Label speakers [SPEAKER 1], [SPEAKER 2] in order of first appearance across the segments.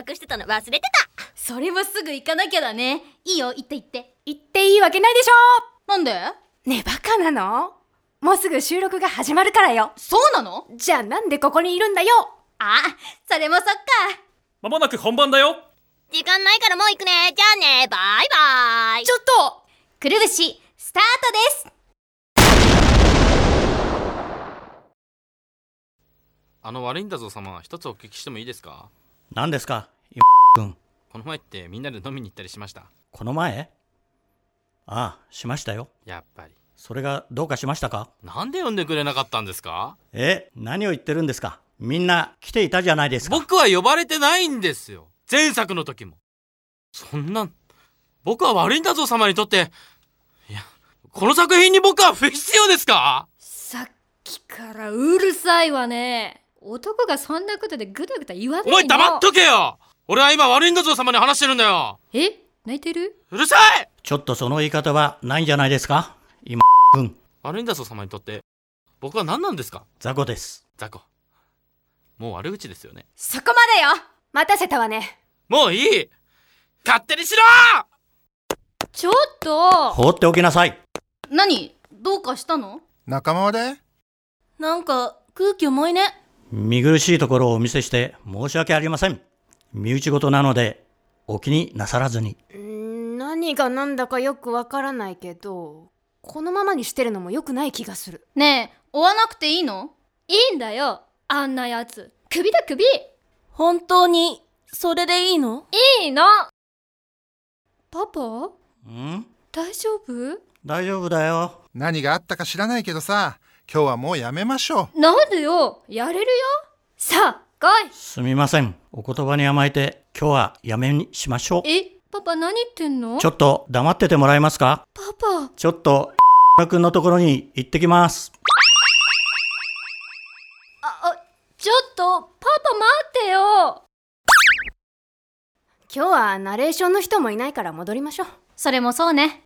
[SPEAKER 1] 約してたの。忘れてた。
[SPEAKER 2] それはすぐ行かなきゃだね。いいよ行って行って。
[SPEAKER 3] 言っていいわけないでし
[SPEAKER 2] なんで？
[SPEAKER 3] ょねえバカなの？もうすぐ収録が始まるからよ。
[SPEAKER 2] そうなの？
[SPEAKER 3] じゃあなんでここにいるんだよ。
[SPEAKER 2] あそれもそっか。
[SPEAKER 4] まもなく本番だよ。
[SPEAKER 1] 時間ないからもう行くね。じゃあねバイバイ。
[SPEAKER 3] ちょっと。
[SPEAKER 2] くるぶしスタートです。
[SPEAKER 5] あの悪いんだぞ様一つお聞きしてもいいですか？
[SPEAKER 6] 何ですか今君
[SPEAKER 5] この前ってみんなで飲みに行ったりしました？
[SPEAKER 6] この前？ああしましたよ。
[SPEAKER 5] やっぱり。
[SPEAKER 6] それがどうかしましたか？
[SPEAKER 5] なんで呼んでくれなかったんですか？
[SPEAKER 6] え何を言ってるんですか？みんな来ていたじゃないですか。
[SPEAKER 5] 僕は呼ばれてないんですよ。前作の時も。そんな僕は悪いんだぞ様にとって。いやこの作品に僕は不必要ですか？
[SPEAKER 7] さっきからうるさいわね男がそんなことでぐだぐだ言わない
[SPEAKER 5] お
[SPEAKER 7] の
[SPEAKER 5] 前黙っとけよ。俺は今悪いんだぞ様に話してるんだよ。
[SPEAKER 7] え？泣いてる？
[SPEAKER 5] うるさい！
[SPEAKER 6] ちょっとその言い方はないんじゃないですか？今君
[SPEAKER 5] 悪いんだぞ様にとって。僕は何なんですか？
[SPEAKER 6] 雑魚です。
[SPEAKER 5] 雑魚。もう悪口ですよね。
[SPEAKER 3] そこまでよ。待たせたわね。
[SPEAKER 5] もういい！勝手にしろ！
[SPEAKER 7] ちょっと。
[SPEAKER 6] 放っておきなさい。
[SPEAKER 2] 何？どうかしたの？
[SPEAKER 8] 仲間割れ
[SPEAKER 2] なんか空気重いね
[SPEAKER 6] 見苦しいところをお見せして申し訳ありません。身内事なのでお気になさらずに。
[SPEAKER 3] 何が何だかよくわからないけどこのままにしてるのも良くない気がする。
[SPEAKER 2] ねえ追わなくていいの？
[SPEAKER 7] いいんだよあんなやつ。首だ首
[SPEAKER 2] 本当にそれでいいの？
[SPEAKER 7] いいの。パパ？
[SPEAKER 6] ん？
[SPEAKER 7] 大丈夫？
[SPEAKER 6] 大丈夫だよ。
[SPEAKER 8] 何があったか知らないけどさ今日はもうやめましょ
[SPEAKER 7] なんでよ？やれるよ？さあ来い。
[SPEAKER 6] すみません。お言葉に甘えて今日はやめにしましょう。
[SPEAKER 7] えパパ何言ってんの？
[SPEAKER 6] ちょっと黙っててもらえますか？
[SPEAKER 7] パパ。
[SPEAKER 6] ちょっとくんのところに行ってきます。
[SPEAKER 7] ああちょっとパパ待ってよ。
[SPEAKER 3] 今日はナレーションの人もいないから戻りましょう。
[SPEAKER 2] それもそうね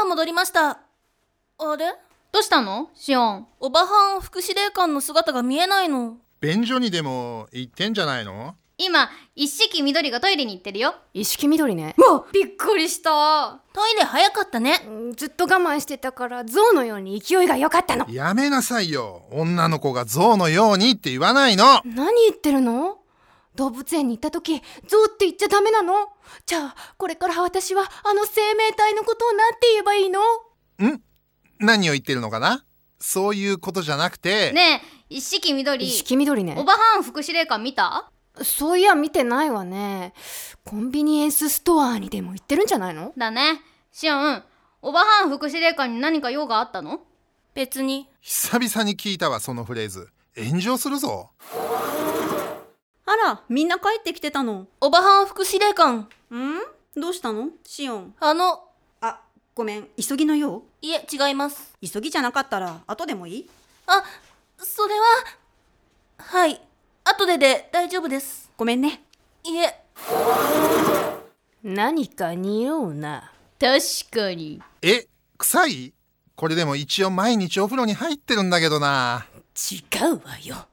[SPEAKER 9] ただいま戻りました。あれ？
[SPEAKER 2] どうしたの？シオン。
[SPEAKER 9] おばはん副司令官の姿が見えないの。
[SPEAKER 8] う便所にでも行ってんじゃないの？
[SPEAKER 2] 今一式緑がトイレに行ってるよ。
[SPEAKER 3] 意識緑ね。
[SPEAKER 7] うわびっくりした。
[SPEAKER 9] トイレ早かったね。
[SPEAKER 3] うんずっと我慢してたから象のように勢いが良かったの。
[SPEAKER 8] やめなさいよ。女の子が象のようにって言わないの。
[SPEAKER 3] 何言ってるの？動物園に行った時象って言っちゃダメなの？じゃあこれから私はあの生命体のことを何て言えばいいの？
[SPEAKER 8] ん？何を言ってるのかな？そういうことじゃなくて、
[SPEAKER 2] ねえ一式緑。
[SPEAKER 3] 意識緑ね。
[SPEAKER 2] おばはん副司令官見た？
[SPEAKER 3] そういや見てないわね。コンビニエンスストアにでも行ってるんじゃないの？
[SPEAKER 2] だね。シオンおばはん副司令官に何か用があったの？
[SPEAKER 9] 別に。
[SPEAKER 8] 久々に聞いたわそのフレーズ。炎上するぞ
[SPEAKER 10] あら、みんな帰ってきてたの？
[SPEAKER 9] おばはん副司令官。
[SPEAKER 10] ん？どうしたの？シオン。
[SPEAKER 9] あの、
[SPEAKER 10] あ、ごめん。急ぎのよう
[SPEAKER 9] いえ違います。
[SPEAKER 10] 急ぎじゃなかったら後でもいい？
[SPEAKER 9] あそれは。はい。後でで大丈夫です。
[SPEAKER 10] ごめんね。
[SPEAKER 9] いえ。
[SPEAKER 3] 何か匂うな。
[SPEAKER 2] 確かに。
[SPEAKER 8] え臭い？これでも一応毎日お風呂に入ってるんだけどな。
[SPEAKER 3] 違うわよ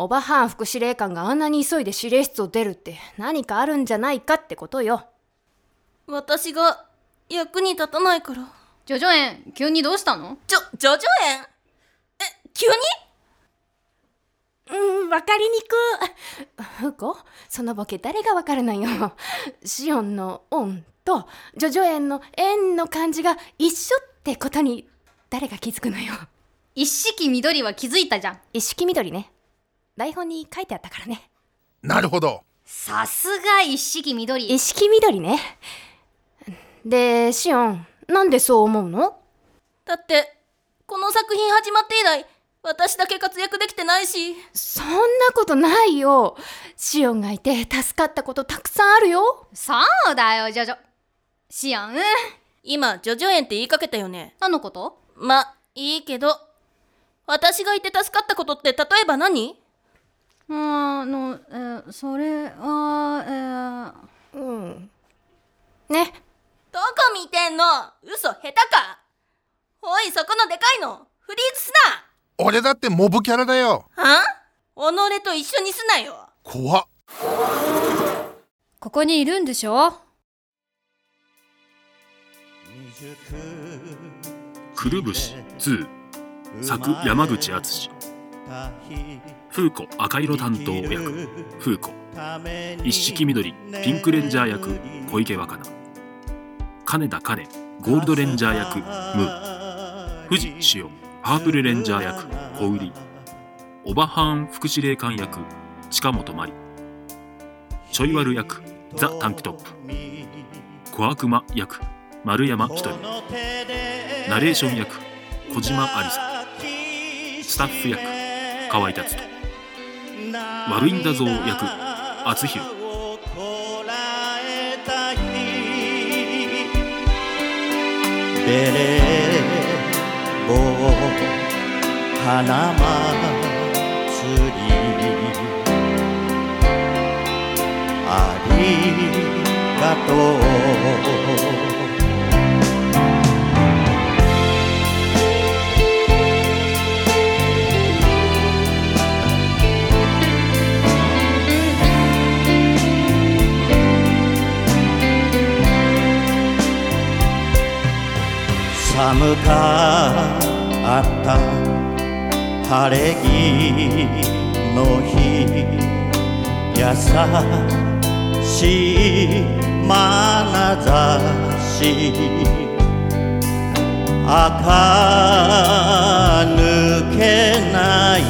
[SPEAKER 3] おばはん副司令官があんなに急いで司令室を出るって何かあるんじゃないかってことよ。
[SPEAKER 9] 私が役に立たないから。
[SPEAKER 2] ジョジョ園急にどうしたの？
[SPEAKER 9] ちょジョジョ園え急に？
[SPEAKER 3] うんわかりにくふうこそのボケ誰がわかるの？よシオンの「オン」とジョジョ園の「円」の漢字が一緒ってことに誰が気づくのよ。
[SPEAKER 2] 一式緑は気づいたじゃん。
[SPEAKER 3] 一式緑ね台本に書いてあったからね。
[SPEAKER 8] なるほど。
[SPEAKER 2] さすが一式緑。
[SPEAKER 3] 一式緑ね。でシオンなんでそう思うの？
[SPEAKER 9] だってこの作品始まって以来私だけ活躍できてないし。
[SPEAKER 3] そんなことないよ。シオンがいて助かったことたくさんあるよ。
[SPEAKER 2] そうだよジョジョ。シオン。
[SPEAKER 9] 今ジョジョ園って言いかけたよね。
[SPEAKER 2] 何のこと？
[SPEAKER 9] まいいけど私がいて助かったことって例えば何？
[SPEAKER 2] あの、えーそれは、えー、
[SPEAKER 3] うん。ね。
[SPEAKER 9] どこ見てんの？嘘下手か。おいそこのでかいの。フリーズす
[SPEAKER 8] 俺だってモブキャラだよ。
[SPEAKER 9] なは？己と一緒にすなよ。
[SPEAKER 8] 怖っ。
[SPEAKER 7] ここにいるんでしょ？
[SPEAKER 11] くるぶし2作山口敦風子赤色担当役。風子一色緑ピンクレンジャー役小池若菜。金田金ゴールドレンジャー役ムー。藤志雄パープルレンジャー役小売オバハーン副司令官役近本麻里。ちょい悪役ザ・タンクトップ。小悪魔役丸山ひとり。ナレーション役小島ありさ。スタッフ役河合達人。悪いんだぞ役。厚弘
[SPEAKER 6] ベレー帽花祭り。ありがとう。かった晴れ着の日優しい眼差し垢抜けない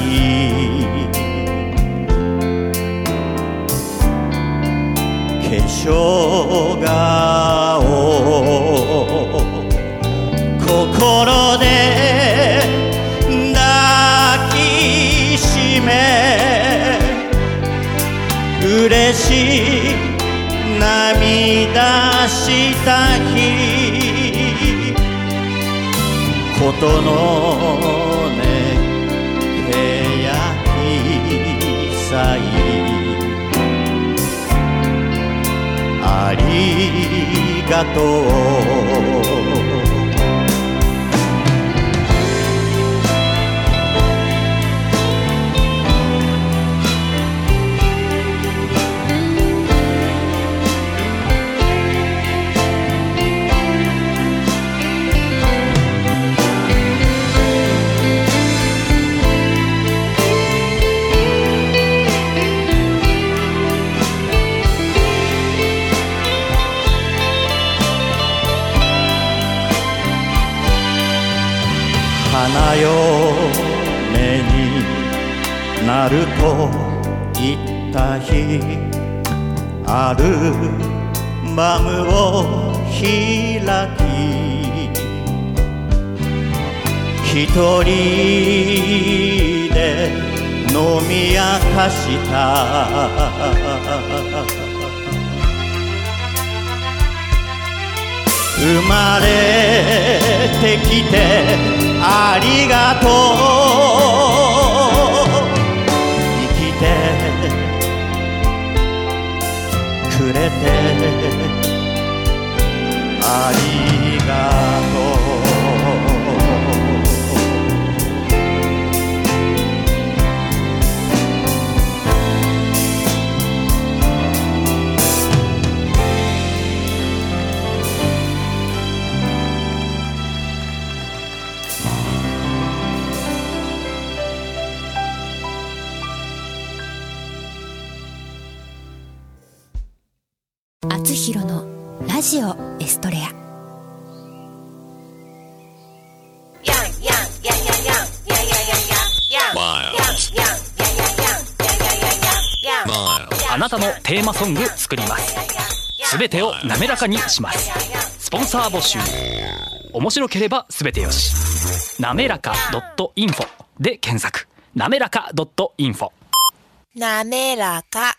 [SPEAKER 6] 化粧顔ことのねけやきさいありがとう。なると言った日アルバムを開き一人で飲み明かした。
[SPEAKER 12] 生まれてきてありがとう。
[SPEAKER 13] あつひろのラジオエストレア。
[SPEAKER 4] あなたのテーマソング作ります。すべてを滑らかにします。スポンサー募集。面白ければすべてよし。なめらか .info で検索。なめらか .info
[SPEAKER 14] なめらか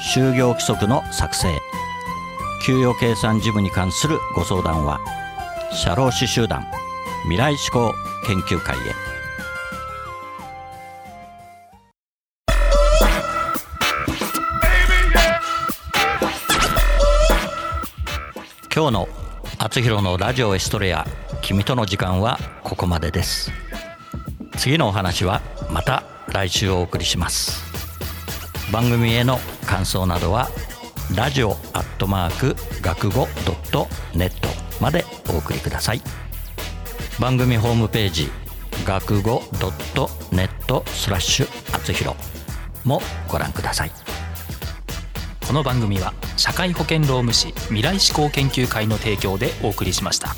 [SPEAKER 6] 就業規則の作成。給与計算事務に関するご相談は社労士集団未来志向研究会へ。今日の「あつひろのラジオエストレア君との時間」はここまでです。次のお話はまた来週お送りします。番組への感想などはラジオアットマーク学語ドットネットまでお送りください番組ホームページ学語ドットネットスラッシュあつひろもご覧ください
[SPEAKER 4] この番組は社会保険労務士未来志向研究会の提供でお送りしました。